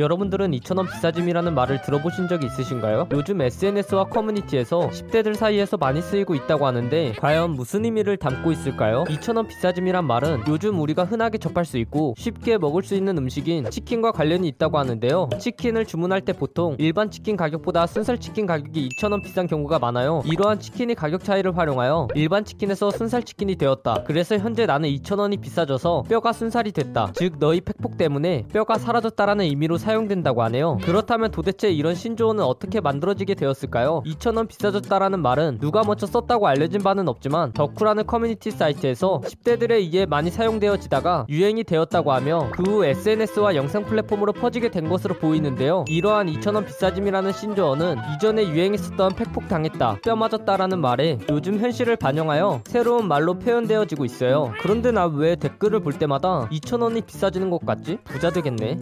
여러분들은 2,000원 비싸짐이라는 말을 들어보신 적이 있으신가요? 요즘 SNS와 커뮤니티에서 10대들 사이에서 많이 쓰이고 있다고 하는데 과연 무슨 의미를 담고 있을까요? 2,000원 비싸짐이란 말은 요즘 우리가 흔하게 접할 수 있고 쉽게 먹을 수 있는 음식인 치킨과 관련이 있다고 하는데요. 치킨을 주문할 때 보통 일반 치킨 가격보다 순살 치킨 가격이 2,000원 비싼 경우가 많아요. 이러한 치킨의 가격 차이를 활용하여 일반 치킨에서 순살 치킨이 되었다. 그래서 현재 나는 2,000원이 비싸져서 뼈가 순살이 됐다. 즉 너희 팩폭 때문에 뼈가 사라졌다라는 의미로 사 용된다고 하네요. 그렇다면 도대체 이런 신조어는 어떻게 만들어지게 되었을까요? 2,000원 비싸졌다라는 말은 누가 먼저 썼다고 알려진 바는 없지만 덕후라는 커뮤니티 사이트에서 10대들에 의해 많이 사용되어지다가 유행이 되었다고 하며 그 후 SNS와 영상 플랫폼으로 퍼지게 된 것으로 보이는데요. 이러한 2,000원 비싸짐이라는 신조어는 이전에 유행했었던 팩폭 당했다, 뼈 맞았다라는 말에 요즘 현실을 반영하여 새로운 말로 표현되어지고 있어요. 그런데 나 왜 댓글을 볼 때마다 2,000원이 비싸지는 것 같지? 부자 되겠네.